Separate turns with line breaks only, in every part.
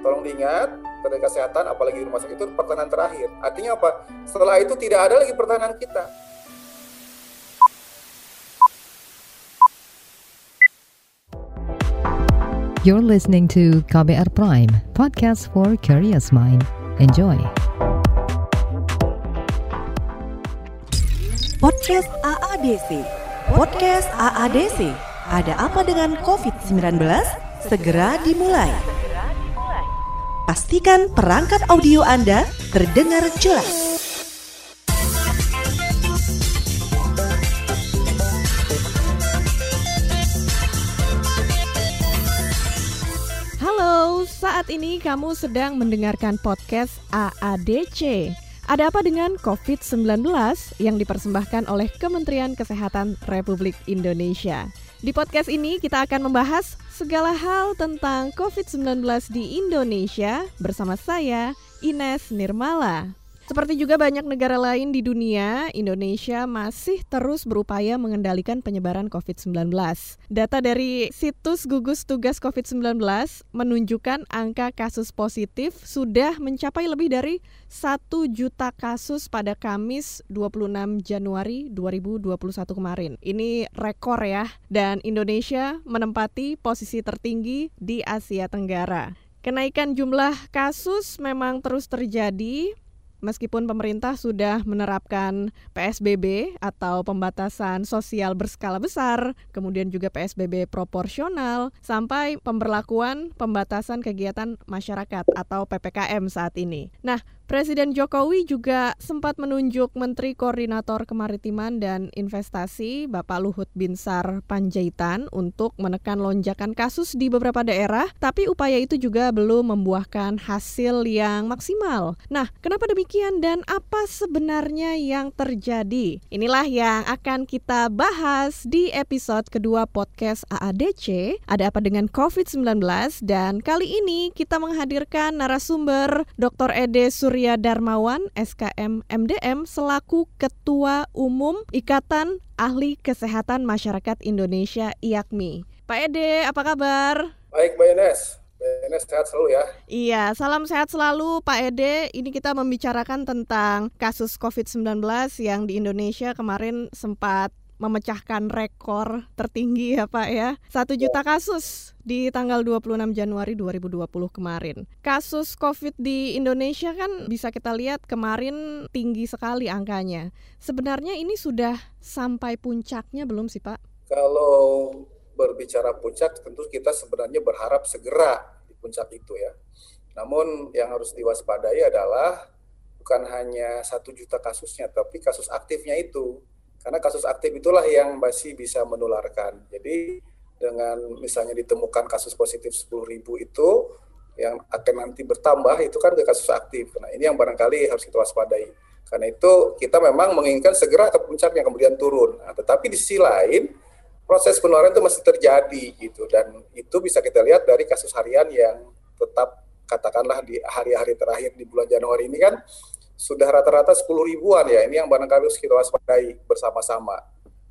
tolong diingat tenaga kesehatan apalagi di rumah sakit itu pertahanan terakhir artinya apa setelah itu tidak ada lagi pertahanan kita
You're listening to KBR Prime, podcast for curious mind. Enjoy.
Podcast AADC. Podcast AADC. Ada apa dengan COVID-19? Segera dimulai. Pastikan perangkat audio Anda terdengar jelas.
Halo, saat ini kamu sedang mendengarkan podcast AADC. Ada apa dengan COVID-19 yang dipersembahkan oleh Kementerian Kesehatan Republik Indonesia? Di podcast ini kita akan membahas segala hal tentang COVID-19 di Indonesia bersama saya, Ines Nirmala. Seperti juga banyak negara lain di dunia, Indonesia masih terus berupaya mengendalikan penyebaran COVID-19. Data dari situs gugus tugas COVID-19 menunjukkan angka kasus positif sudah mencapai lebih dari 1 juta kasus pada Kamis 26 Januari 2021 kemarin. Ini rekor ya, dan Indonesia menempati posisi tertinggi di Asia Tenggara. Kenaikan jumlah kasus memang terus terjadi meskipun pemerintah sudah menerapkan PSBB atau pembatasan sosial berskala besar, kemudian juga PSBB proporsional, sampai pemberlakuan pembatasan kegiatan masyarakat atau PPKM saat ini. Nah, Presiden Jokowi juga sempat menunjuk Menteri Koordinator Kemaritiman dan Investasi Bapak Luhut Binsar Panjaitan untuk menekan lonjakan kasus di beberapa daerah, tapi upaya itu juga belum membuahkan hasil yang maksimal. Nah, kenapa demikian dan apa sebenarnya yang terjadi? Inilah yang akan kita bahas di episode kedua podcast AADC. Ada apa dengan COVID-19 dan kali ini kita menghadirkan narasumber Dr. Ede Surya Surya Darmawan, SKM MDM, selaku Ketua Umum Ikatan Ahli Kesehatan Masyarakat Indonesia IAKMI. Pak Ede, apa kabar?
Baik, Mbak Ines. Ines sehat selalu ya.
Iya, salam sehat selalu Pak Ede. Ini kita membicarakan tentang kasus COVID-19 yang di Indonesia kemarin sempat memecahkan rekor tertinggi ya Pak ya. Satu juta kasus di tanggal 26 Januari 2020 kemarin. Kasus COVID di Indonesia kan bisa kita lihat kemarin tinggi sekali angkanya. Sebenarnya ini sudah sampai puncaknya belum sih Pak?
Kalau berbicara puncak tentu kita sebenarnya berharap segera di puncak itu ya. Namun yang harus diwaspadai adalah bukan hanya satu juta kasusnya, tapi kasus aktifnya itu karena kasus aktif itulah yang masih bisa menularkan. Jadi dengan misalnya ditemukan kasus positif 10 ribu itu yang akan nanti bertambah itu kan ke kasus aktif. Nah ini yang barangkali harus kita waspadai. Karena itu kita memang menginginkan segera ke puncaknya kemudian turun. Nah, tetapi di sisi lain proses penularan itu masih terjadi gitu dan itu bisa kita lihat dari kasus harian yang tetap katakanlah di hari-hari terakhir di bulan Januari ini kan sudah rata-rata 10 ribuan ya. Ini yang barangkali harus kita waspadai bersama-sama.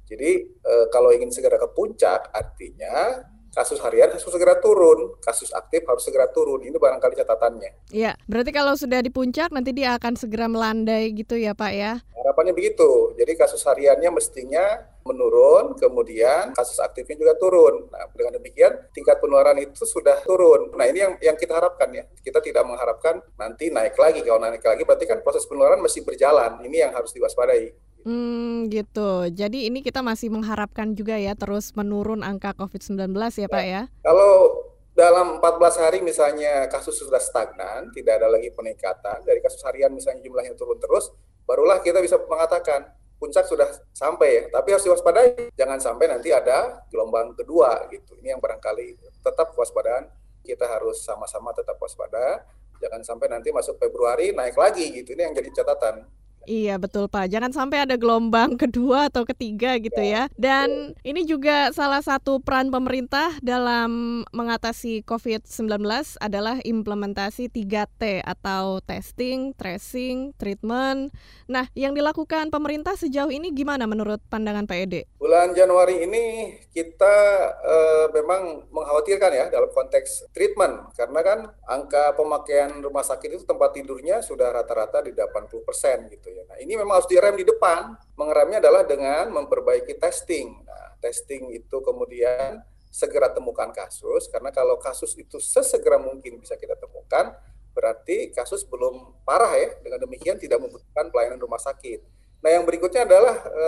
Jadi e, kalau ingin segera ke puncak, artinya kasus harian harus segera turun, kasus aktif harus segera turun. Ini barangkali catatannya.
Iya, berarti kalau sudah di puncak nanti dia akan segera melandai gitu ya Pak ya?
Harapannya begitu. Jadi kasus hariannya mestinya menurun, kemudian kasus aktifnya juga turun. Nah, dengan demikian tingkat penularan itu sudah turun. Nah, ini yang yang kita harapkan ya. Kita tidak mengharapkan nanti naik lagi. Kalau naik lagi berarti kan proses penularan masih berjalan. Ini yang harus diwaspadai.
Hmm, gitu. Jadi ini kita masih mengharapkan juga ya terus menurun angka COVID-19 ya, Pak ya.
Kalau dalam 14 hari misalnya kasus sudah stagnan, tidak ada lagi peningkatan, dari kasus harian misalnya jumlahnya turun terus, barulah kita bisa mengatakan puncak sudah sampai ya, tapi harus diwaspadai. Jangan sampai nanti ada gelombang kedua gitu. Ini yang barangkali tetap waspadaan kita harus sama-sama tetap waspada. Jangan sampai nanti masuk Februari naik lagi gitu. Ini yang jadi catatan.
Iya betul Pak, jangan sampai ada gelombang kedua atau ketiga gitu ya. Dan ini juga salah satu peran pemerintah dalam mengatasi COVID-19 adalah implementasi 3T atau testing, tracing, treatment. Nah, yang dilakukan pemerintah sejauh ini gimana menurut pandangan Pak Ede?
Bulan Januari ini kita uh, memang mengkhawatirkan ya dalam konteks treatment karena kan angka pemakaian rumah sakit itu tempat tidurnya sudah rata-rata di 80% gitu ya ya. Nah, ini memang harus direm di depan. Mengeremnya adalah dengan memperbaiki testing. Nah, testing itu kemudian segera temukan kasus karena kalau kasus itu sesegera mungkin bisa kita temukan berarti kasus belum parah ya dengan demikian tidak membutuhkan pelayanan rumah sakit. Nah yang berikutnya adalah e,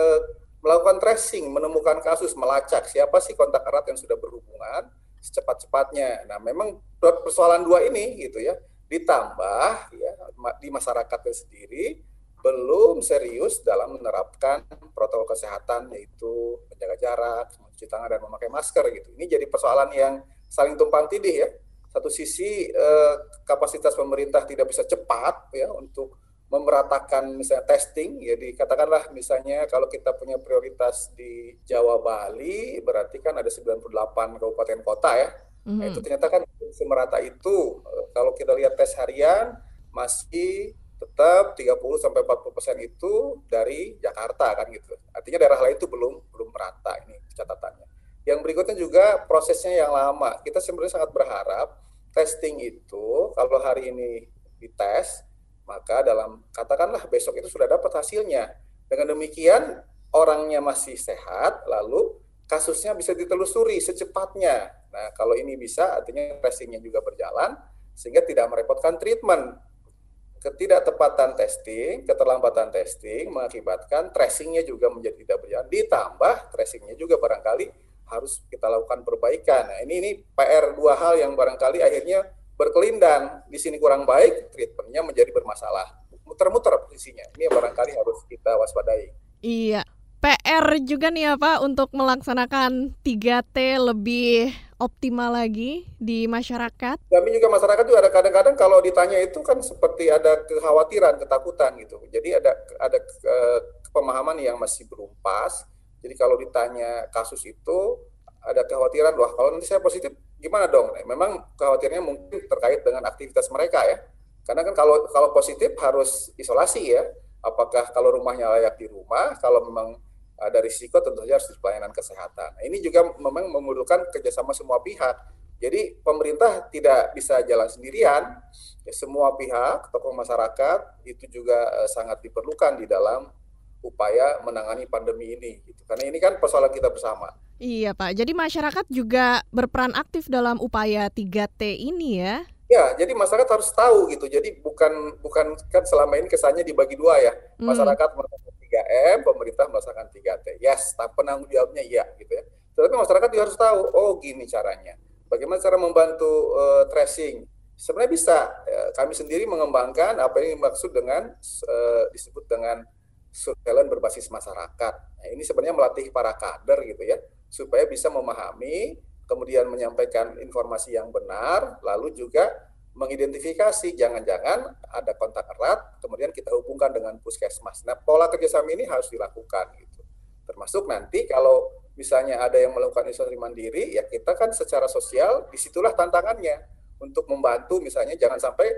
melakukan tracing, menemukan kasus, melacak siapa sih kontak erat yang sudah berhubungan secepat-cepatnya. Nah memang persoalan dua ini gitu ya ditambah ya di masyarakatnya sendiri belum serius dalam menerapkan protokol kesehatan yaitu menjaga jarak, mencuci tangan dan memakai masker gitu. Ini jadi persoalan yang saling tumpang tindih ya. Satu sisi eh, kapasitas pemerintah tidak bisa cepat ya untuk memeratakan misalnya testing, jadi katakanlah misalnya kalau kita punya prioritas di Jawa Bali, berarti kan ada 98 kabupaten kota ya. Mm-hmm. Nah, itu ternyata kan semerata itu eh, kalau kita lihat tes harian masih tetap 30 sampai 40 persen itu dari Jakarta kan gitu. Artinya daerah lain itu belum belum merata ini catatannya. Yang berikutnya juga prosesnya yang lama. Kita sebenarnya sangat berharap testing itu kalau hari ini dites maka dalam katakanlah besok itu sudah dapat hasilnya. Dengan demikian orangnya masih sehat lalu kasusnya bisa ditelusuri secepatnya. Nah, kalau ini bisa artinya testingnya juga berjalan sehingga tidak merepotkan treatment ketidaktepatan testing, keterlambatan testing mengakibatkan tracingnya juga menjadi tidak berjalan. Ditambah tracingnya juga barangkali harus kita lakukan perbaikan. Nah, ini ini PR dua hal yang barangkali akhirnya berkelindan. Di sini kurang baik, treatmentnya menjadi bermasalah. Muter-muter posisinya. Ini yang barangkali harus kita waspadai.
Iya. PR juga nih ya untuk melaksanakan 3T lebih optimal lagi di masyarakat?
Kami juga masyarakat juga ada kadang-kadang kalau ditanya itu kan seperti ada kekhawatiran, ketakutan gitu. Jadi ada ada uh, pemahaman yang masih belum pas. Jadi kalau ditanya kasus itu ada kekhawatiran, wah kalau nanti saya positif gimana dong? Nah, memang kekhawatirannya mungkin terkait dengan aktivitas mereka ya. Karena kan kalau kalau positif harus isolasi ya. Apakah kalau rumahnya layak di rumah, kalau memang ada risiko tentu saja harus di pelayanan kesehatan. Nah, ini juga memang memerlukan kerjasama semua pihak. Jadi pemerintah tidak bisa jalan sendirian. Ya, semua pihak, tokoh masyarakat itu juga uh, sangat diperlukan di dalam upaya menangani pandemi ini. Gitu. Karena ini kan persoalan kita bersama.
Iya Pak, jadi masyarakat juga berperan aktif dalam upaya 3T ini ya?
Ya, jadi masyarakat harus tahu gitu. Jadi bukan bukan kan selama ini kesannya dibagi dua ya. Hmm. Masyarakat 3M, pemerintah melaksanakan 3T. Yes, tapi penanggung jawabnya iya gitu ya. Tetapi masyarakat juga harus tahu, oh gini caranya. Bagaimana cara membantu uh, tracing? Sebenarnya bisa. Ya, kami sendiri mengembangkan apa yang dimaksud dengan uh, disebut dengan surveillance berbasis masyarakat. Nah, ini sebenarnya melatih para kader gitu ya, supaya bisa memahami, kemudian menyampaikan informasi yang benar, lalu juga mengidentifikasi jangan-jangan ada kontak erat, kemudian kita hubungkan dengan puskesmas. Nah, pola kerjasama ini harus dilakukan gitu. Termasuk nanti kalau misalnya ada yang melakukan isolasi mandiri, ya kita kan secara sosial di situlah tantangannya untuk membantu misalnya jangan sampai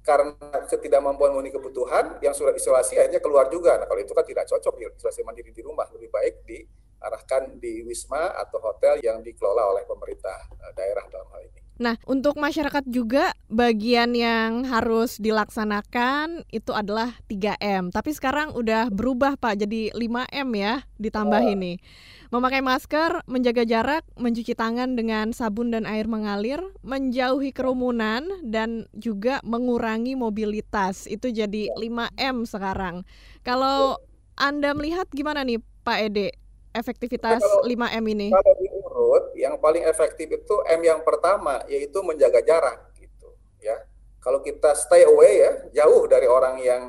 karena ketidakmampuan memenuhi kebutuhan yang sudah isolasi akhirnya keluar juga. Nah kalau itu kan tidak cocok ya isolasi mandiri di rumah lebih baik diarahkan di wisma atau hotel yang dikelola oleh pemerintah eh, daerah dalam hal ini.
Nah, untuk masyarakat juga bagian yang harus dilaksanakan itu adalah 3M. Tapi sekarang udah berubah Pak jadi 5M ya ditambah oh. ini. Memakai masker, menjaga jarak, mencuci tangan dengan sabun dan air mengalir, menjauhi kerumunan dan juga mengurangi mobilitas. Itu jadi 5M sekarang. Kalau Anda melihat gimana nih Pak Ede efektivitas kalau, 5M ini?
Kalau diurut, yang paling efektif itu M yang pertama yaitu menjaga jarak gitu ya. Kalau kita stay away ya, jauh dari orang yang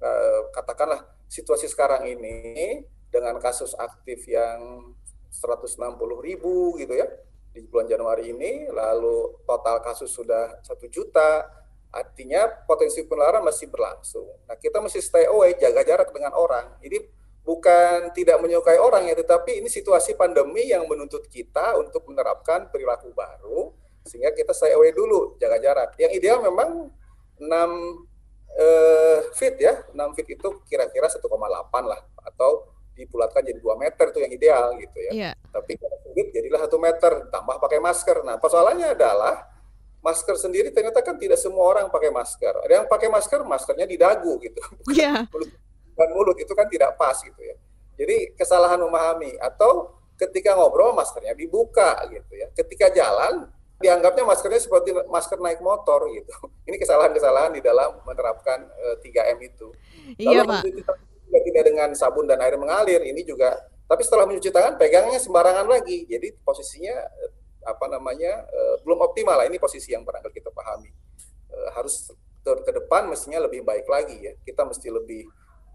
eh, katakanlah situasi sekarang ini dengan kasus aktif yang 160 ribu gitu ya di bulan Januari ini, lalu total kasus sudah satu juta, Artinya potensi penularan masih berlangsung. Nah, kita mesti stay away, jaga jarak dengan orang. Ini bukan tidak menyukai orang ya, tetapi ini situasi pandemi yang menuntut kita untuk menerapkan perilaku baru sehingga kita stay away dulu, jaga jarak. Yang ideal memang 6 eh, feet ya, 6 feet itu kira-kira 1,8 lah atau dibulatkan jadi 2 meter itu yang ideal gitu ya. Yeah. Tapi kalau sulit jadilah 1 meter, tambah pakai masker. Nah, persoalannya adalah masker sendiri ternyata kan tidak semua orang pakai masker. Ada yang pakai masker, maskernya di dagu gitu.
Iya.
mulut dan mulut itu kan tidak pas gitu ya. Jadi kesalahan memahami atau ketika ngobrol maskernya dibuka gitu ya. Ketika jalan dianggapnya maskernya seperti masker naik motor gitu. Ini kesalahan-kesalahan di dalam menerapkan uh, eh, 3M itu.
Iya, Pak
juga tidak dengan sabun dan air mengalir ini juga tapi setelah mencuci tangan pegangnya sembarangan lagi jadi posisinya eh, apa namanya uh, belum optimal lah ini posisi yang barangkali kita pahami uh, harus ke, ke depan mestinya lebih baik lagi ya kita mesti lebih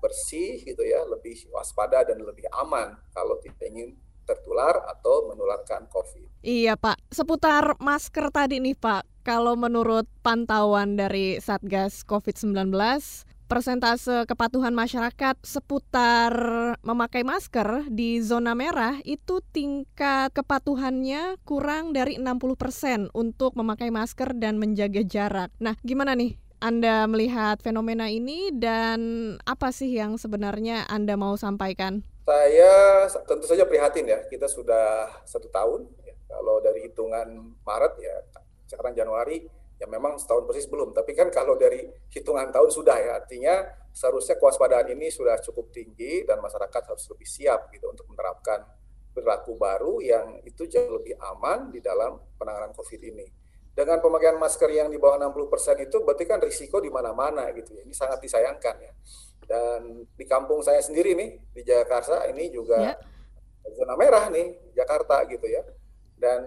bersih gitu ya lebih waspada dan lebih aman kalau tidak ingin tertular atau menularkan COVID.
Iya Pak, seputar masker tadi nih Pak, kalau menurut pantauan dari Satgas COVID-19, persentase kepatuhan masyarakat seputar memakai masker di zona merah itu tingkat kepatuhannya kurang dari 60% untuk memakai masker dan menjaga jarak. Nah, gimana nih anda melihat fenomena ini dan apa sih yang sebenarnya Anda mau sampaikan?
Saya tentu saja prihatin ya. Kita sudah satu tahun. Ya. Kalau dari hitungan Maret ya, sekarang Januari ya memang setahun persis belum tapi kan kalau dari hitungan tahun sudah ya artinya seharusnya kewaspadaan ini sudah cukup tinggi dan masyarakat harus lebih siap gitu untuk menerapkan perilaku baru yang itu jauh lebih aman di dalam penanganan COVID ini. Dengan pemakaian masker yang di bawah 60% itu berarti kan risiko di mana-mana gitu ya. Ini sangat disayangkan ya. Dan di kampung saya sendiri nih di Jakarta ini juga ya. zona merah nih Jakarta gitu ya. Dan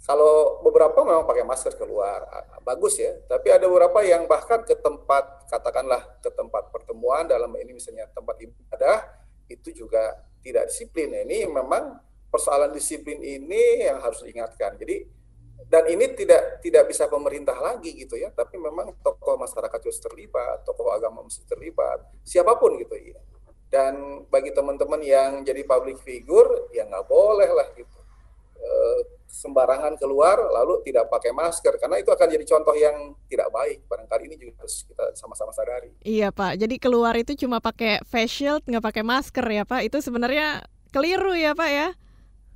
kalau beberapa memang pakai masker keluar, bagus ya. Tapi ada beberapa yang bahkan ke tempat, katakanlah ke tempat pertemuan dalam ini misalnya tempat ibadah, itu juga tidak disiplin. Nah, ini memang persoalan disiplin ini yang harus diingatkan. Jadi dan ini tidak tidak bisa pemerintah lagi gitu ya, tapi memang tokoh masyarakat harus terlibat, tokoh agama mesti terlibat, siapa pun gitu ya. Dan bagi teman-teman yang jadi public figure, ya nggak boleh lah gitu. E, sembarangan keluar lalu tidak pakai masker karena itu akan jadi contoh yang tidak baik barangkali ini juga harus kita sama-sama sadari.
Iya Pak, jadi keluar itu cuma pakai face shield nggak pakai masker ya Pak, itu sebenarnya keliru ya Pak ya?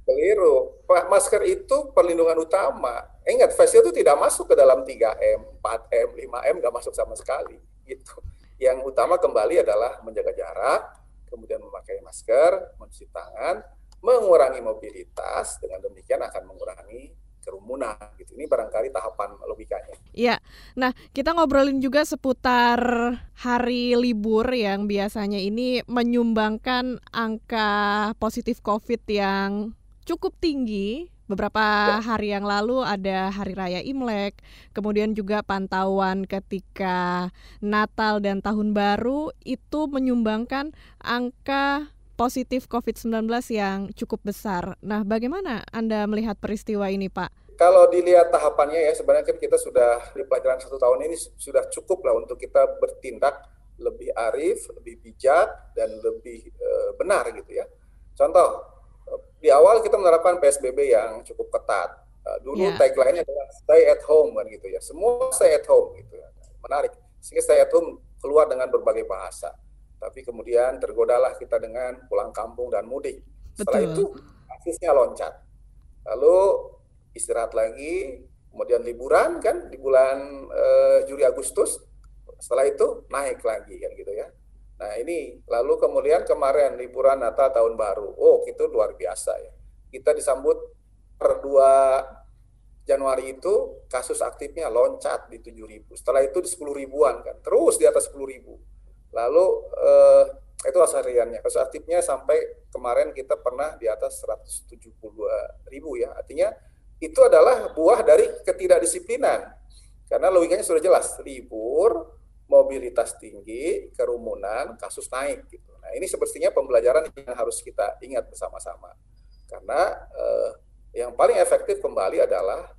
Keliru, masker itu perlindungan utama. Ingat face itu tidak masuk ke dalam 3M, 4M, 5M nggak masuk sama sekali. Itu yang utama kembali adalah menjaga jarak, kemudian memakai masker, mencuci tangan, mengurangi mobilitas dengan demikian akan mengurangi kerumunan gitu. Ini barangkali tahapan logikanya.
Iya. Nah, kita ngobrolin juga seputar hari libur yang biasanya ini menyumbangkan angka positif Covid yang cukup tinggi. Beberapa ya. hari yang lalu ada hari raya Imlek, kemudian juga pantauan ketika Natal dan Tahun Baru itu menyumbangkan angka positif COVID-19 yang cukup besar. Nah, bagaimana Anda melihat peristiwa ini, Pak?
Kalau dilihat tahapannya ya, sebenarnya kan kita sudah di pelajaran satu tahun ini sudah cukup lah untuk kita bertindak lebih arif, lebih bijak, dan lebih e, benar gitu ya. Contoh, di awal kita menerapkan PSBB yang cukup ketat. Uh, dulu yeah. tagline-nya adalah stay at home kan gitu ya. Semua stay at home gitu ya. Menarik. Sehingga stay at home keluar dengan berbagai bahasa tapi kemudian tergodalah kita dengan pulang kampung dan mudik. Setelah Betul. itu kasusnya loncat. Lalu istirahat lagi, kemudian liburan kan di bulan uh, Juli Agustus. Setelah itu naik lagi kan gitu ya. Nah ini lalu kemudian kemarin liburan Natal tahun baru. Oh itu luar biasa ya. Kita disambut per 2 Januari itu kasus aktifnya loncat di 7 ribu. Setelah itu di 10 ribuan kan. Terus di atas 10 ribu. Lalu eh, itu hariannya. Kasus aktifnya sampai kemarin kita pernah di atas 172 ribu ya. Artinya itu adalah buah dari ketidakdisiplinan. Karena logikanya sudah jelas, libur, mobilitas tinggi, kerumunan, kasus naik gitu. Nah ini sepertinya pembelajaran yang harus kita ingat bersama-sama. Karena eh, yang paling efektif kembali adalah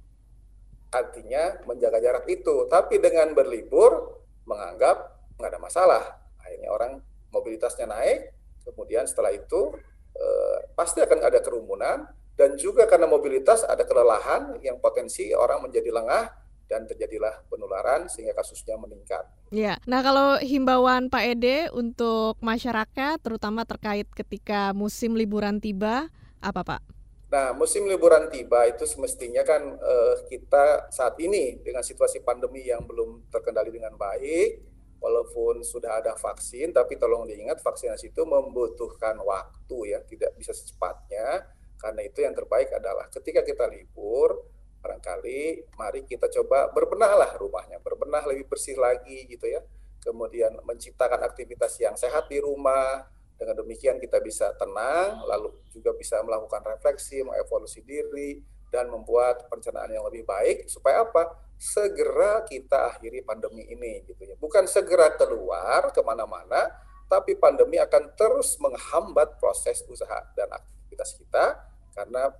artinya menjaga jarak itu. Tapi dengan berlibur menganggap nggak ada masalah. Akhirnya orang mobilitasnya naik, kemudian setelah itu eh, pasti akan ada kerumunan dan juga karena mobilitas ada kelelahan yang potensi orang menjadi lengah dan terjadilah penularan sehingga kasusnya meningkat.
Ya, nah kalau himbauan Pak Ede untuk masyarakat terutama terkait ketika musim liburan tiba, apa Pak?
Nah, musim liburan tiba itu semestinya kan eh, kita saat ini dengan situasi pandemi yang belum terkendali dengan baik, walaupun sudah ada vaksin, tapi tolong diingat vaksinasi itu membutuhkan waktu ya, tidak bisa secepatnya. Karena itu yang terbaik adalah ketika kita libur, barangkali mari kita coba berbenahlah rumahnya, berbenah lebih bersih lagi gitu ya. Kemudian menciptakan aktivitas yang sehat di rumah. Dengan demikian kita bisa tenang, lalu juga bisa melakukan refleksi, mengevaluasi diri, dan membuat perencanaan yang lebih baik supaya apa? Segera kita akhiri pandemi ini gitu ya. Bukan segera keluar ke mana-mana, tapi pandemi akan terus menghambat proses usaha dan aktivitas kita karena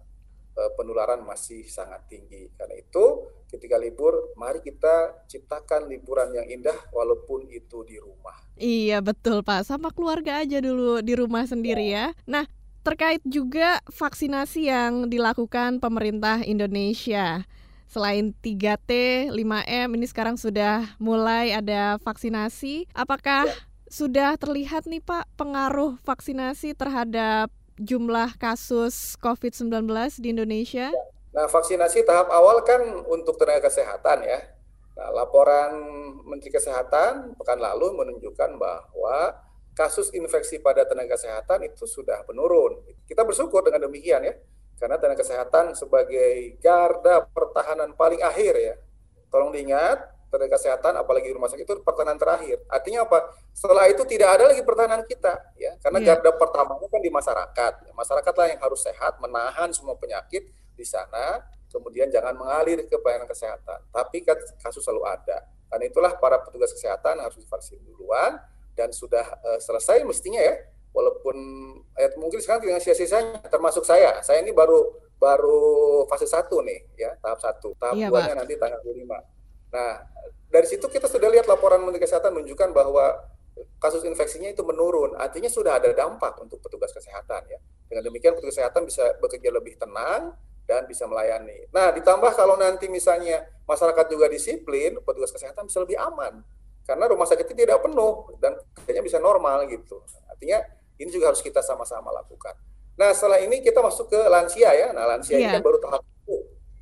penularan masih sangat tinggi. Karena itu, ketika libur, mari kita ciptakan liburan yang indah walaupun itu di rumah.
Iya, betul Pak. Sama keluarga aja dulu di rumah sendiri ya. Nah, terkait juga vaksinasi yang dilakukan pemerintah Indonesia. Selain 3T, 5M, ini sekarang sudah mulai ada vaksinasi. Apakah ya. sudah terlihat nih Pak pengaruh vaksinasi terhadap jumlah kasus COVID-19 di Indonesia?
Nah, vaksinasi tahap awal kan untuk tenaga kesehatan ya. Nah, laporan Menteri Kesehatan pekan lalu menunjukkan bahwa kasus infeksi pada tenaga kesehatan itu sudah menurun. Kita bersyukur dengan demikian ya. Karena tenaga kesehatan sebagai garda pertahanan paling akhir ya. Tolong diingat, tenaga kesehatan apalagi rumah sakit itu pertahanan terakhir. Artinya apa? Setelah itu tidak ada lagi pertahanan kita ya. Karena yeah. garda pertamanya kan di masyarakat. Masyarakatlah yang harus sehat menahan semua penyakit di sana kemudian jangan mengalir ke pelayanan kesehatan. Tapi kan kasus selalu ada. Karena itulah para petugas kesehatan harus divaksin duluan dan sudah uh, selesai mestinya ya. Walaupun eh, mungkin sekarang dengan sisa-sisanya termasuk saya. Saya ini baru baru fase satu nih ya, tahap satu. Tahap iya, nanti tanggal 25 Nah, dari situ kita sudah lihat laporan Menteri Kesehatan menunjukkan bahwa kasus infeksinya itu menurun. Artinya sudah ada dampak untuk petugas kesehatan ya. Dengan demikian petugas kesehatan bisa bekerja lebih tenang dan bisa melayani. Nah, ditambah kalau nanti misalnya masyarakat juga disiplin, petugas kesehatan bisa lebih aman. Karena rumah sakit itu tidak penuh dan kerjanya bisa normal gitu. Artinya ini juga harus kita sama-sama lakukan. Nah, setelah ini kita masuk ke lansia ya. Nah, lansia yeah. ini iya. kan baru tahap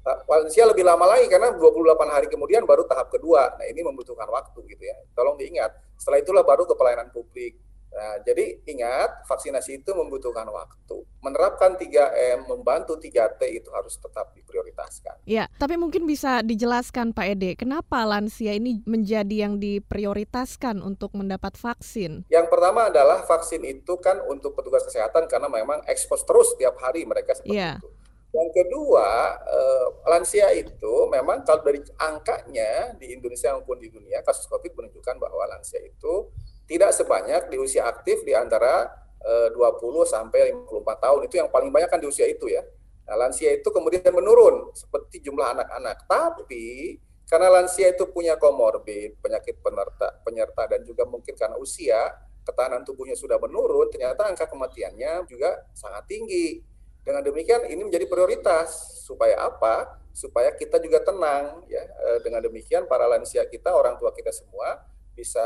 lansia lebih lama lagi karena 28 hari kemudian baru tahap kedua. Nah, ini membutuhkan waktu gitu ya. Tolong diingat. Setelah itulah baru ke pelayanan publik. Nah, jadi ingat vaksinasi itu membutuhkan waktu. Menerapkan 3M, membantu 3T itu harus tetap diprioritaskan.
Ya, tapi mungkin bisa dijelaskan Pak Ede, kenapa lansia ini menjadi yang diprioritaskan untuk mendapat vaksin?
Yang pertama adalah vaksin itu kan untuk petugas kesehatan karena memang ekspos terus tiap hari mereka seperti ya. itu. Yang kedua, eh, lansia itu memang kalau dari angkanya di Indonesia maupun di dunia kasus COVID menunjukkan bahwa lansia itu tidak sebanyak di usia aktif di antara eh, 20 sampai 54 tahun itu yang paling banyak kan di usia itu ya. Nah, lansia itu kemudian menurun seperti jumlah anak-anak. Tapi karena lansia itu punya komorbid, penyakit penyerta, penyerta dan juga mungkin karena usia, ketahanan tubuhnya sudah menurun, ternyata angka kematiannya juga sangat tinggi. Dengan demikian ini menjadi prioritas supaya apa? Supaya kita juga tenang ya. E, dengan demikian para lansia kita, orang tua kita semua bisa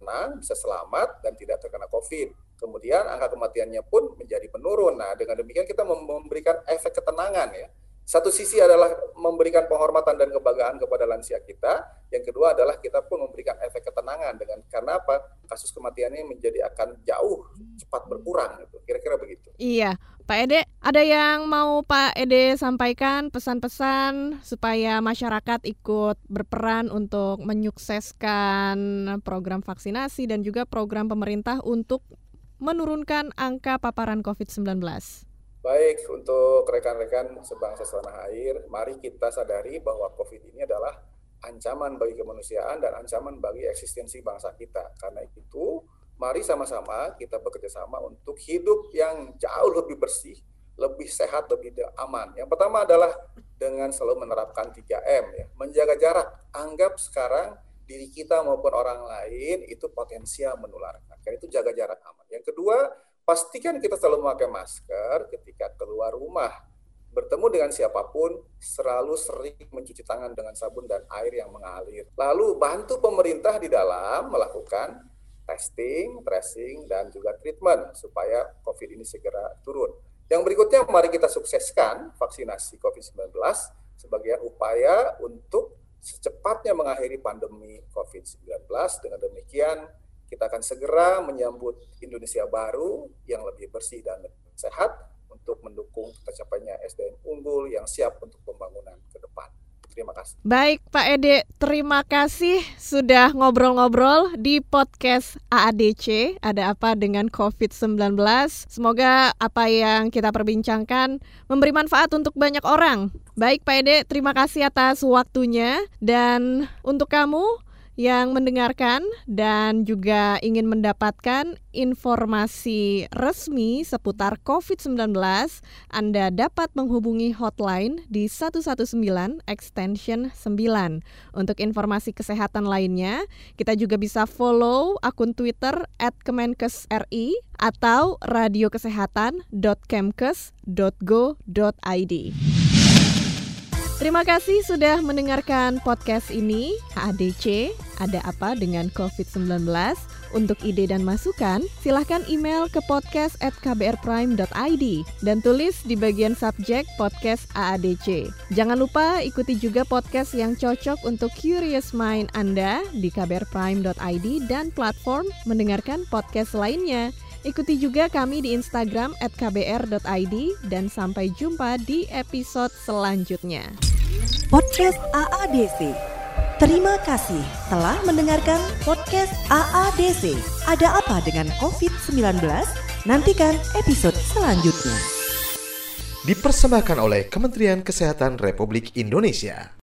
tenang, bisa selamat dan tidak terkena COVID. Kemudian angka kematiannya pun menjadi menurun. Nah, dengan demikian kita memberikan efek ketenangan ya satu sisi adalah memberikan penghormatan dan kebanggaan kepada lansia kita, yang kedua adalah kita pun memberikan efek ketenangan dengan karena apa? Kasus kematiannya menjadi akan jauh cepat berkurang gitu. Kira-kira begitu.
Iya, Pak Ede, ada yang mau Pak Ede sampaikan pesan-pesan supaya masyarakat ikut berperan untuk menyukseskan program vaksinasi dan juga program pemerintah untuk menurunkan angka paparan COVID-19?
Baik, untuk rekan-rekan sebangsa setanah air, mari kita sadari bahwa COVID ini adalah ancaman bagi kemanusiaan dan ancaman bagi eksistensi bangsa kita. Karena itu, mari sama-sama kita bekerja sama untuk hidup yang jauh lebih bersih, lebih sehat, lebih aman. Yang pertama adalah dengan selalu menerapkan 3M ya, menjaga jarak. Anggap sekarang diri kita maupun orang lain itu potensial menularkan. Karena itu jaga jarak aman. Yang kedua, pastikan kita selalu memakai masker ketika keluar rumah. Bertemu dengan siapa pun, selalu sering mencuci tangan dengan sabun dan air yang mengalir. Lalu bantu pemerintah di dalam melakukan testing, tracing, dan juga treatment supaya COVID ini segera turun. Yang berikutnya, mari kita sukseskan vaksinasi COVID-19 sebagai upaya untuk secepatnya mengakhiri pandemi COVID-19. Dengan demikian, kita akan segera menyambut Indonesia baru yang lebih bersih dan lebih sehat untuk mendukung tercapainya SDM unggul yang siap untuk pembangunan ke depan. Terima kasih.
Baik Pak Ede, terima kasih sudah ngobrol-ngobrol di podcast AADC. Ada apa dengan COVID-19? Semoga apa yang kita perbincangkan memberi manfaat untuk banyak orang. Baik Pak Ede, terima kasih atas waktunya. Dan untuk kamu yang mendengarkan dan juga ingin mendapatkan informasi resmi seputar COVID-19, Anda dapat menghubungi hotline di 119 extension 9. Untuk informasi kesehatan lainnya, kita juga bisa follow akun Twitter at Kemenkes.ri atau radiokesehatan.kemkes.go.id. Terima kasih sudah mendengarkan podcast ini AADC Ada apa dengan COVID-19? Untuk ide dan masukan, silahkan email ke podcast at kbrprime.id dan tulis di bagian subjek podcast AADC. Jangan lupa ikuti juga podcast yang cocok untuk curious mind Anda di kbrprime.id dan platform mendengarkan podcast lainnya. Ikuti juga kami di Instagram at kbr.id dan sampai jumpa di episode selanjutnya.
Podcast AADC. Terima kasih telah mendengarkan podcast AADC. Ada apa dengan COVID-19? Nantikan episode selanjutnya.
Dipersembahkan oleh Kementerian Kesehatan Republik Indonesia.